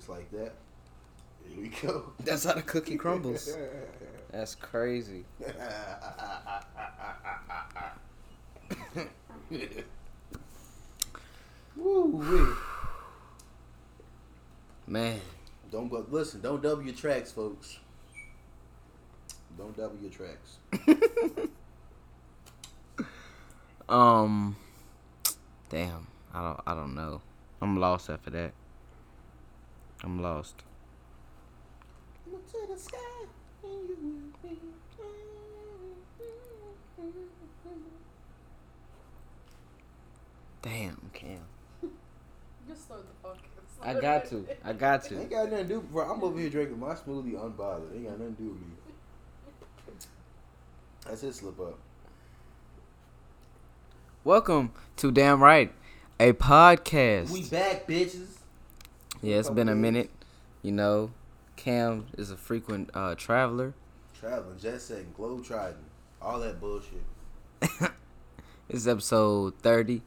just like that. Here we go. That's how the cookie crumbles. That's crazy. Woo. Man, Don't go, listen. Don't double your tracks, folks. Don't double your tracks. um, damn, I don't, I don't know. I'm lost after that. I'm lost. Look to the sky, and you will be. Damn, Cam. Just slow the fuck. I got to. I got to. Ain't got nothing to do. Bro, I'm over here drinking my smoothie unbothered. Ain't got nothing to do with me. That's it. Slip up. Welcome to Damn Right, a podcast. We back, bitches. Yeah, it's been a minute. You know, Cam is a frequent uh, traveler. Traveling, jet setting, globe trotting, all that bullshit. This is episode 30.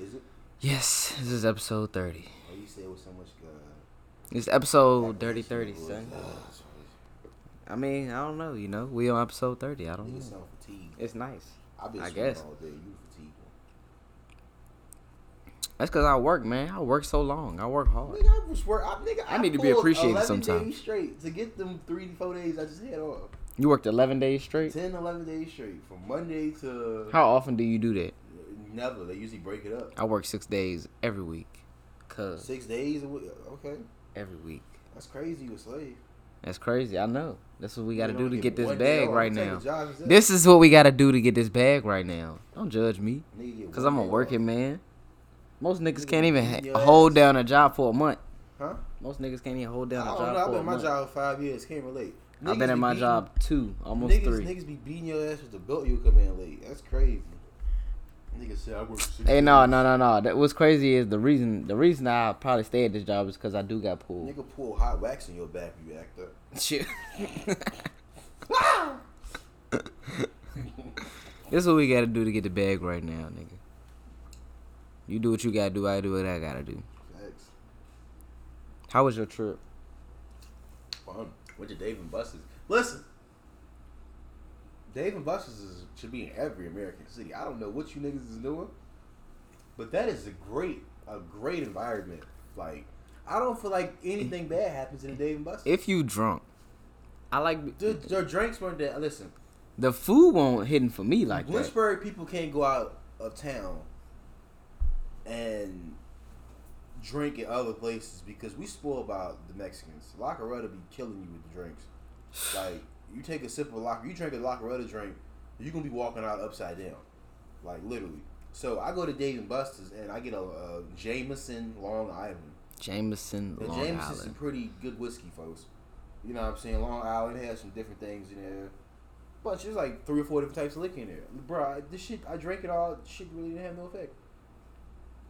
Is it? Yes, this is episode 30. Oh, you say it with so much uh, It's episode. 30 30, son. Uh, I mean, I don't know, you know. We on episode 30. I don't Niggas know. It's nice. I've been I guess. all day. You fatigued. That's because I work, man. I work so long. I work hard. Nigga, I was work. I, nigga, I need to be appreciated 11 sometime. days straight to get them three, four days I just had off. You worked 11 days straight? 10, 11 days straight. From Monday to How often do you do that? never. They usually break it up. I work six days every week. Cause Six days a week. Okay. every week. That's crazy. You a slave. That's crazy. I know. That's what we got to do to get this bag right now. a job instead. This is what we got to do to get this bag right now. Don't judge me. Cause I'm a working man. Most niggas can't even your hold ass. down a job for a month. Huh? Most niggas can't even hold down a job know. I've been in my month. job for five years. Can't relate. I've been in be my beating- job two, almost niggas, three. Niggas be beating your ass with the belt you come in late. That's crazy. Niggas say I work Hey, no, no, no, no. That what's crazy is the reason. The reason I probably stay at this job is because I do got pulled. Nigga pull hot wax in your back. You act up. Shit. this is what we gotta do to get the bag right now, nigga. You do what you gotta do. I do what I gotta do. Facts. How was your trip? Fun. Went to Dave and Buster's. Listen. Dave and Buster's is, should be in every American city. I don't know what you niggas is doing, but that is a great, a great environment. Like, I don't feel like anything bad happens in a Dave and Buster's. If you drunk, I like Dude, their drinks weren't that. Listen, the food won't hidden for me like that. Lynchburg people can't go out of town and drink in other places because we spoil about the Mexicans. La Carreta be killing you with the drinks. Like you take a sip of locker, you drink a La Carreta drink, you're gonna be walking out upside down, like literally. So I go to Dave and Buster's and I get a, a Jameson Long Island. Jameson, The Long Jameson's some Island. pretty good whiskey, folks. You know what I'm saying? Long Island has some different things in there. But there's like three or four different types of liquor in there. Bro, I, this shit, I drank it all. Shit really didn't have no effect.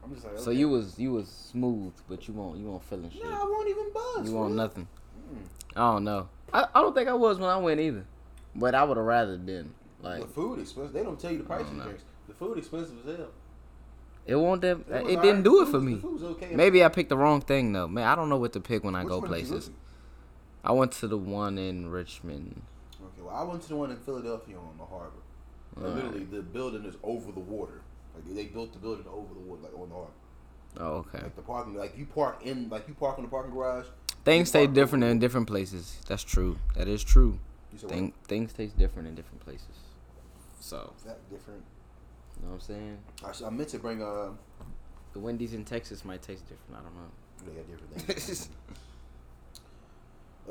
I'm just like, So you was you was smooth, but you won't you won't feeling shit. Nah, I won't even buzz. you want nothing. Mm. I don't know. I, I don't think I was when I went either. But I would have rather been like the food expensive. They don't tell you the price of the drinks. The food expensive as hell. it won't that was it didn't do it for me. Okay. Maybe I picked the wrong thing though. Man, I don't know what to pick when I Which go one did you places. I went to the one in Richmond. Okay, well, I went to the one in Philadelphia on the harbor. Like, Alright. literally, the building is over the water. Like they built the building over the water, like on the harbor. Oh, okay. Like the parking, like you park in, like you park in the parking garage. Things taste different in different places. That's true. That is true. Thing, things taste different in different places. So? Is that different? you know what I'm saying? I meant to bring uh, The Wendy's in Texas might taste different. I don't know. they got different things.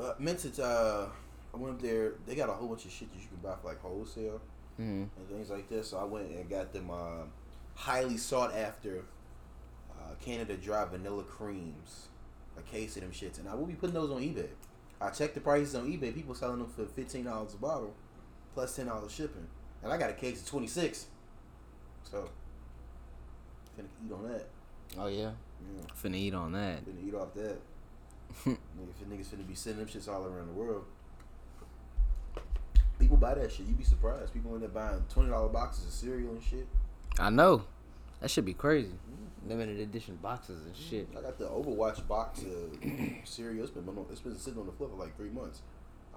uh, meant to uh, I went up there. They got a whole bunch of shit that you can buy for like wholesale hmm and things like this. So I went and got them uh, highly sought after uh, Canada Dry vanilla creams, a case of them shits, and I will be putting those on eBay. I checked the prices on eBay. People selling them for fifteen dollars a bottle, plus ten dollars shipping, and I got a case of twenty six. So, finna eat on that. Oh yeah. Yeah, Finna eat on that. finna eat off that. Nigga, if niggas finna be sending them shits all around the world. People buy that shit. You'd be surprised. People end up buying twenty dollar boxes of cereal and shit. I know. That should be crazy. Limited edition boxes and shit. I got the Overwatch box uh, cereal. It's been it's been sitting on the floor for like three months.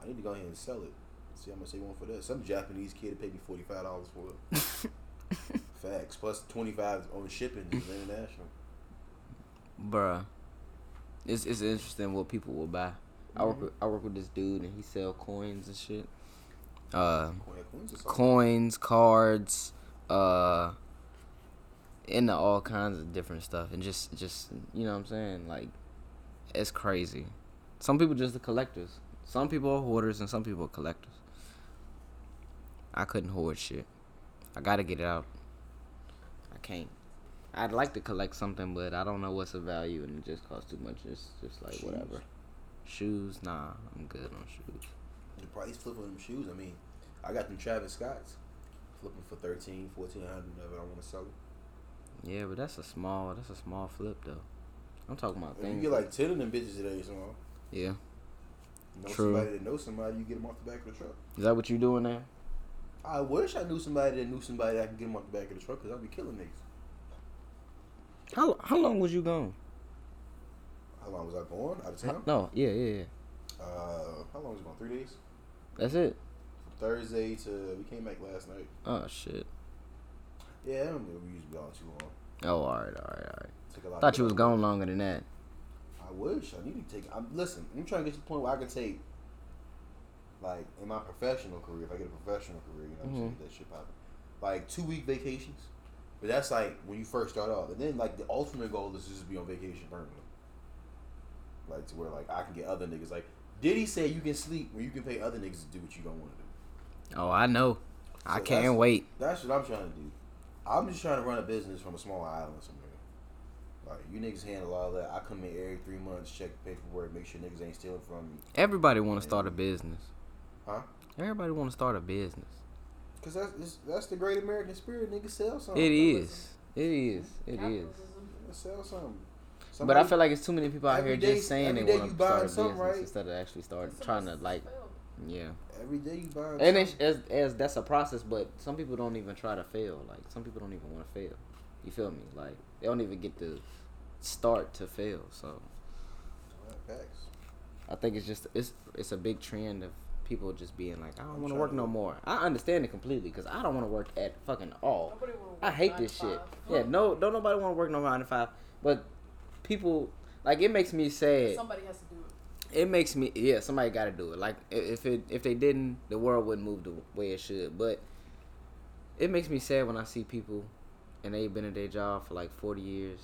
I need to go ahead and sell it. See how much they want for that. Some Japanese kid paid me forty five dollars for it. Facts plus twenty five on shipping. It's international. Bruh. It's it's interesting what people will buy. I work with, I work with this dude and he sell coins and shit. Uh coins coins, cards, uh into all kinds of different stuff and just just you know what I'm saying? Like it's crazy. Some people just the collectors. Some people are hoarders and some people are collectors. I couldn't hoard shit. I gotta get it out. I can't. I'd like to collect something, but I don't know what's the value, and it just costs too much. It's just like Shoes. whatever. Shoes, nah, I'm good on shoes. The price flip of them shoes. I mean, I got them Travis Scotts. Flipping for 13, 1400 of it. I want to sell it. Yeah, but that's a small. That's a small flip though. I'm talking about If you things. get like ten of them bitches today, so yeah, know True. somebody that knows somebody, you get them off the back of the truck. is that what you're doing now? I wish I knew somebody that knew somebody that I can get them off the back of the truck because I'd be killing niggas. How how long was you gone? How long was I gone out of town? No, yeah, yeah, yeah. Uh, how long was it gone? Three days. That's it. From Thursday to we came back last night. Oh shit. Yeah, I don't know. We usually be gone too long. Oh, all right, all right, all right. Took a lot. Thought you was gone longer than that. I wish I need to take. I'm listen. I'm trying to get to the point where I can take, like in my professional career, if I get a professional career, you know, mm Mhm. that shit popping. Like two week vacations, but that's like when you first start off, and then like the ultimate goal is just to be on vacation permanently. Like to where like I can get other niggas like. Did he say you can sleep when you can pay other niggas to do what you don't want to do? Oh, I know. I can't wait. That's what I'm trying to do. I'm just trying to run a business from a small island somewhere. Like you niggas handle all that. I come in every three months, check paperwork, make sure niggas ain't stealing from me. Everybody want to start a business. Huh? Everybody want to start a business. Cause that's that's the great American spirit. Niggas sell something. It is. It is. It is. Capitalism. Sell something. But I feel like it's too many people out here day- just saying they want to start a business right? instead of actually start trying to like, fail. Yeah. every day you buying. And it's, as, as that's a process, but some people don't even try to fail. Like some people don't even want to fail. You feel me? Like they don't even get to start to fail. So Facts. I think it's just it's it's a big trend of people just being like, I don't want to work no more. I understand it completely because I don't want to work at fucking all. Nobody wanna work I hate this shit. Yeah, no, don't nobody want to work no nine to five. But people like it makes me sad. Somebody has to do it. It makes me yeah. Somebody got to do it. Like if it if they didn't, the world wouldn't move the way it should. But it makes me sad when I see people and they've been at their job for like forty years,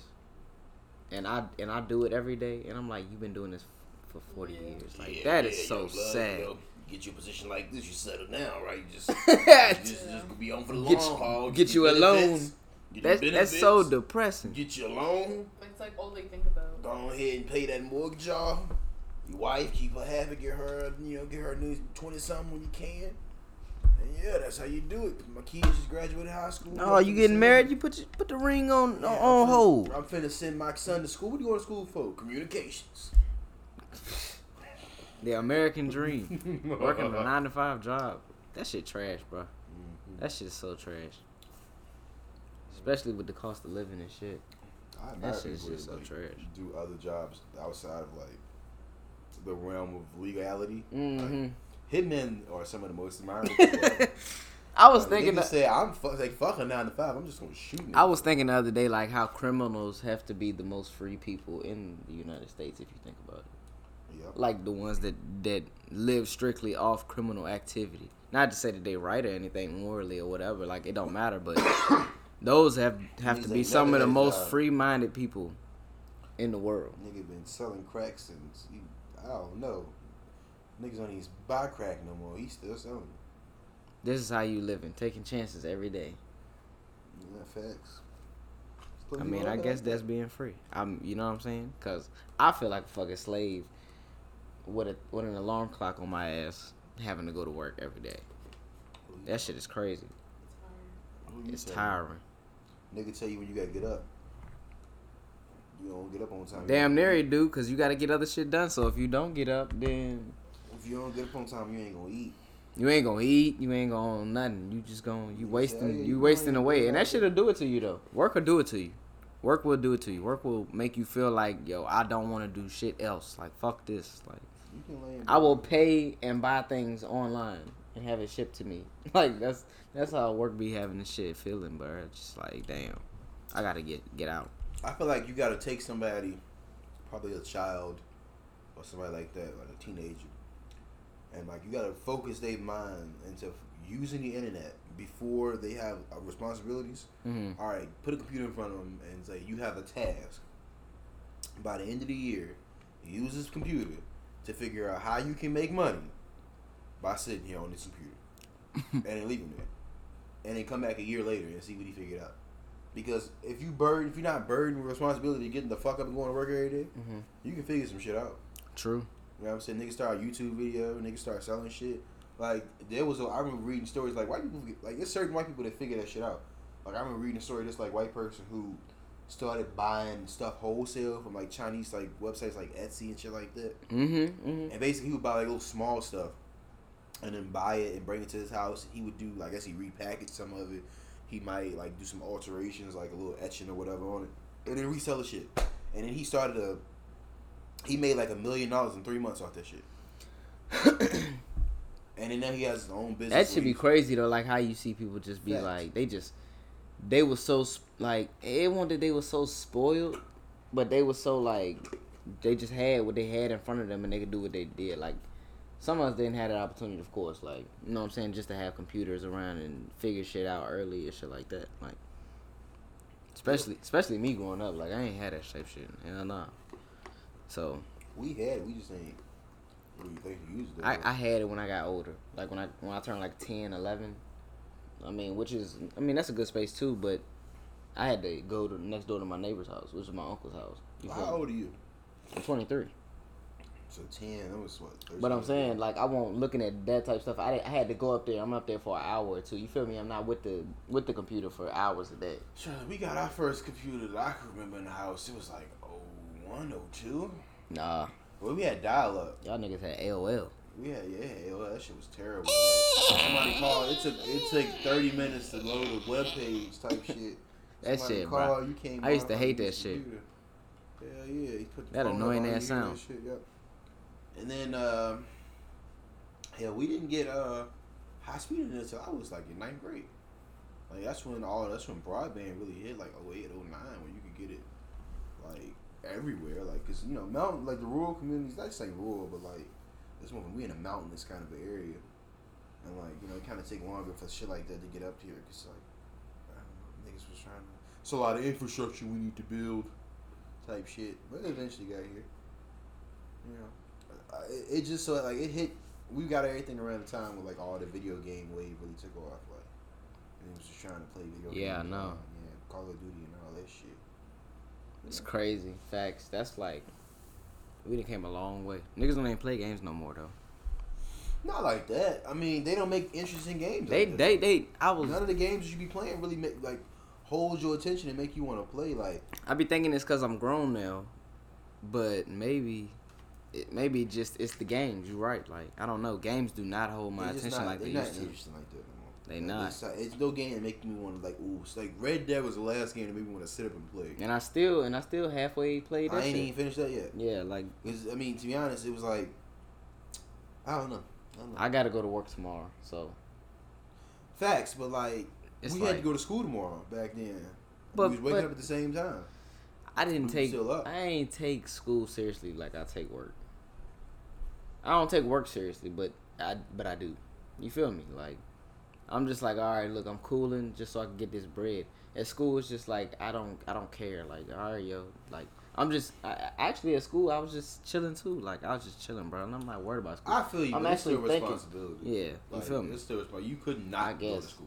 and I and I do it every day, and I'm like, you've been doing this for forty Yeah. years. Like Yeah, that is yeah, so young blood, sad. you know, get you a position like this, you settle down, right? You just, you Get just, just be on for the long Get you- haul. get your you a loan. get your That's that's so depressing. Get you a loan. It's like all they think about. Go ahead and pay that mortgage off. Your wife, keep her happy, get her, you know, get her new twenty something when you can. And yeah, that's how you do it. My kids just graduated high school. Oh, you getting send- married? You put your, put the ring on Yeah, on, I'm on finna- hold. I'm finna send my son to school. What do you going to school for? Communications. The American dream. Working a nine to five job. That shit trash, bro. Mhm. That shit is so trash. Especially with the cost of living and shit. I That admire shit's people just so like, trash. Do other jobs outside of like the realm of legality. Mm-hmm. Hitmen are some of the most ever. I was Like, thinking. That, say I'm fu- like fuck a nine to five. I'm just gonna shoot. I was thinking the other day, like how criminals have to be the most free people in the United States, if you think about it. Yep. Like the ones that that live strictly off criminal activity. Not to say that they right or anything morally or whatever. Like it don't matter, but those have have to be ain't some of the most job. free minded people in the world. Nigga been selling crack since he, I don't know. Niggas don't even buy crack no more. He's still selling. it. This is how you living, taking chances every day. Yeah, facts. I mean, I guess that's being free. I'm, you know what I'm saying? Cause I feel like a fucking slave with a with an alarm clock on my ass, having to go to work every day. That shit is crazy. It's tiring. Nigga tell you when you gotta get up. You don't get up on time. Damn near you do, cause you got to get other shit done. So if you don't get up, then If you don't get up on time, you ain't gonna eat. you ain't gonna eat. You ain't gonna nothing. You just gonna you wasting "Hey, you you wasting away, and that shit'll do it to you though. Work will do it to you. Work will do it to you. Work will make you feel like, yo, I don't want to do shit else. Like, fuck this. Like, You can lay I will pay and buy things online and have it shipped to me. Like, that's that's how work be having this shit feeling, bro. Just like, damn, I gotta get get out. I feel like you got to take somebody, probably a child or somebody like that, like a teenager, and like you got to focus their mind into using the internet before they have uh, responsibilities. Mm-hmm. All right, put a computer in front of them and say you have a task. By the end of the year, use this computer to figure out how you can make money by sitting here on this computer and then leaving it, and then come back a year later and see what he figured out. Because if you burden, if you're not burdened with responsibility getting the fuck up and going to work every day, Mm-hmm. you can figure some shit out. True. You know what I'm saying? Niggas start a YouTube video, niggas start selling shit. Like there was, a, I remember reading stories like white people, get- like there's certain white people that figure that shit out. Like I remember reading a story of this like white person who started buying stuff wholesale from like Chinese like websites like Etsy and shit like that. Mm-hmm. Mm-hmm. And basically he would buy like little small stuff, and then buy it and bring it to his house. He would do like I guess he repackaged some of it. He might like do some alterations, like a little etching or whatever on it, and then resell the shit. And then he started a. He made like a million dollars in three months off that shit. and then now he has his own business. That should be crazy though. Like how you see people just be Facts. like, they just, they were so like, it wasn't that they were so spoiled, but they were so like, they just had what they had in front of them and they could do what they did. Like, some of us didn't have that opportunity, of course. Like, you know what I'm saying, just to have computers around and figure shit out early and shit like that. Like, especially, especially me growing up. Like, I ain't had that type shit, and I know. So We had it. We just ain't. Really think he used it. I, I had it when I got older. Like when I when I turned like 10, 11. I mean, which is I mean that's a good space too, but I had to go to next door to my neighbor's house, which is my uncle's house. You How me? old are you? I'm 23. So ten. That was what. 13 But I'm saying like I won't looking at that type of stuff. I, I had to go up there. I'm up there for an hour or two. You feel me? I'm not with the with the computer for hours a day. Sure, we got our first computer that I can remember in the house. It was like 01, 02. Nah, Well, we had dial up. y'all niggas had AOL. Had yeah, AOL. that shit was terrible. Like, somebody called. It took it took thirty minutes to load a web page type shit. That Somebody shit, bro. called, You came I used to hate that the shit. computer. Hell yeah, the That annoying ass hear that sound. Shit, yep. And then, um, hell, we didn't get uh high speed internet until I was like in ninth grade. Like that's when all that's when broadband really hit, like 08, 09, when you could get it like everywhere. Like, cause you know, mountain like the rural communities. Not say rural, but like this one we in a mountainous kind of area, and like you know, it kind of take longer for shit like that to get up here. Cause like I don't know, niggas was trying to. It's a lot of infrastructure we need to build, type shit. But it eventually got here. You know, uh, it, it just so like it hit. We got everything around the time with like all the video game wave really took off. Like, and it was just trying to play video. Yeah, I games. know. uh, Yeah, Call of Duty and all that shit. It's Yeah. crazy. Facts. That's like we done came a long way. Niggas don't even play games no more though. Not like that. I mean, they don't make interesting games. They like they they. I was None of the games you be playing really make like hold your attention and make you want to play. Like, I be thinking it's because I'm grown now, but maybe, it, maybe just it's the games. You're right. Like I don't know. Games do not hold my attention not, like they not used to. interesting like that no more. They Like, not. It's, it's no game that make me want to like. Ooh, it's like Red Dead was the last game that made me want to sit up and play. And I still and I still halfway played that I ain't shit. even finished that yet. Yeah, like I mean, to be honest, it was like I don't know. I don't know. I gotta go to work tomorrow, so Facts, but like It's we had to go to school tomorrow back then. But- we was waking but- up at the same time. I didn't We take still up. I ain't take school seriously like I take work. I don't take work seriously, but I but I do. You feel me? Like I'm just like, all right, look, I'm cooling just so I can get this bread. At school, it's just like I don't I don't care. Like all right, yo, like I'm just I, actually at school I was just chilling too. Like I was just chilling, bro, and I'm not worried about school. I feel you. I'm but it's still actually thinking- responsibility. Yeah, you Like, feel me? It's still responsibility. You could not I go to school.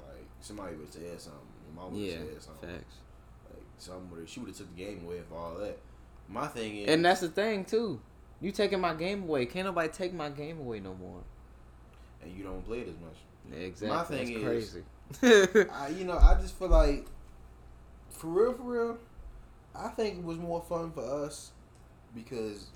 Like somebody would say something. Your mom would Yeah, say something. facts. Like some would she would have took the game away for all that. My thing is, And that's the thing too. You taking my game away? Can't nobody take my game away no more. and you don't play it as much. Exactly. My thing That's is- crazy. I, you know, I just feel like, for real, for real, I think it was more fun for us because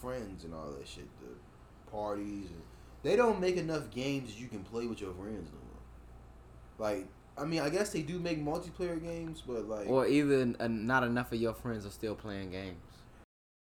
friends and all that shit, the parties, and they don't make enough games that you can play with your friends no more. Like I mean, I guess they do make multiplayer games, but like, Or even uh, not enough of your friends are still playing games.